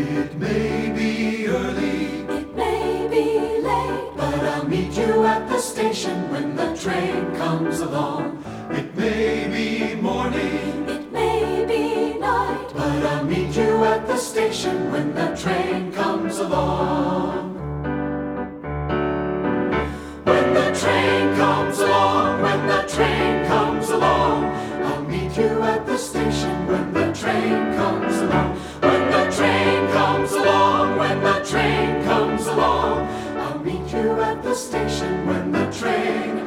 It may be early, it may be late, but I'll meet you at the station when the train comes along. It may be morning, it may be night, but I'll meet you at the station when the train comes along. you at the station when the train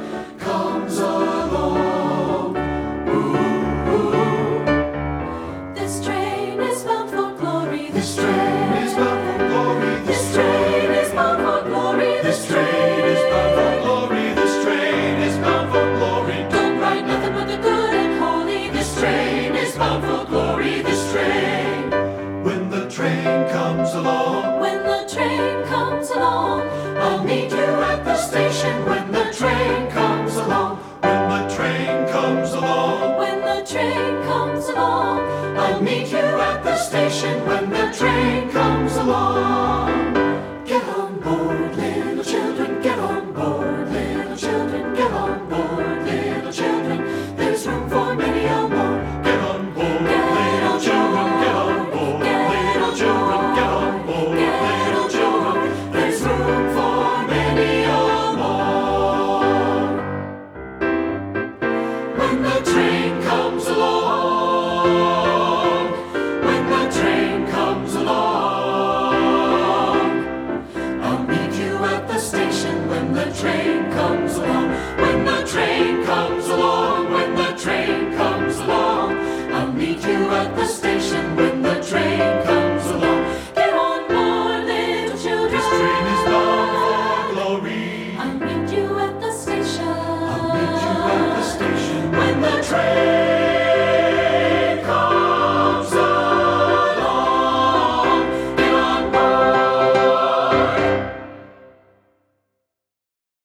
meet you at the station when the train comes along. Get on board, little children, get on board, little children, get on board, little children. There's room for many or more. Get on board, little children, get on board, little children, get on board, little children. There's room for many or more. When the train Train.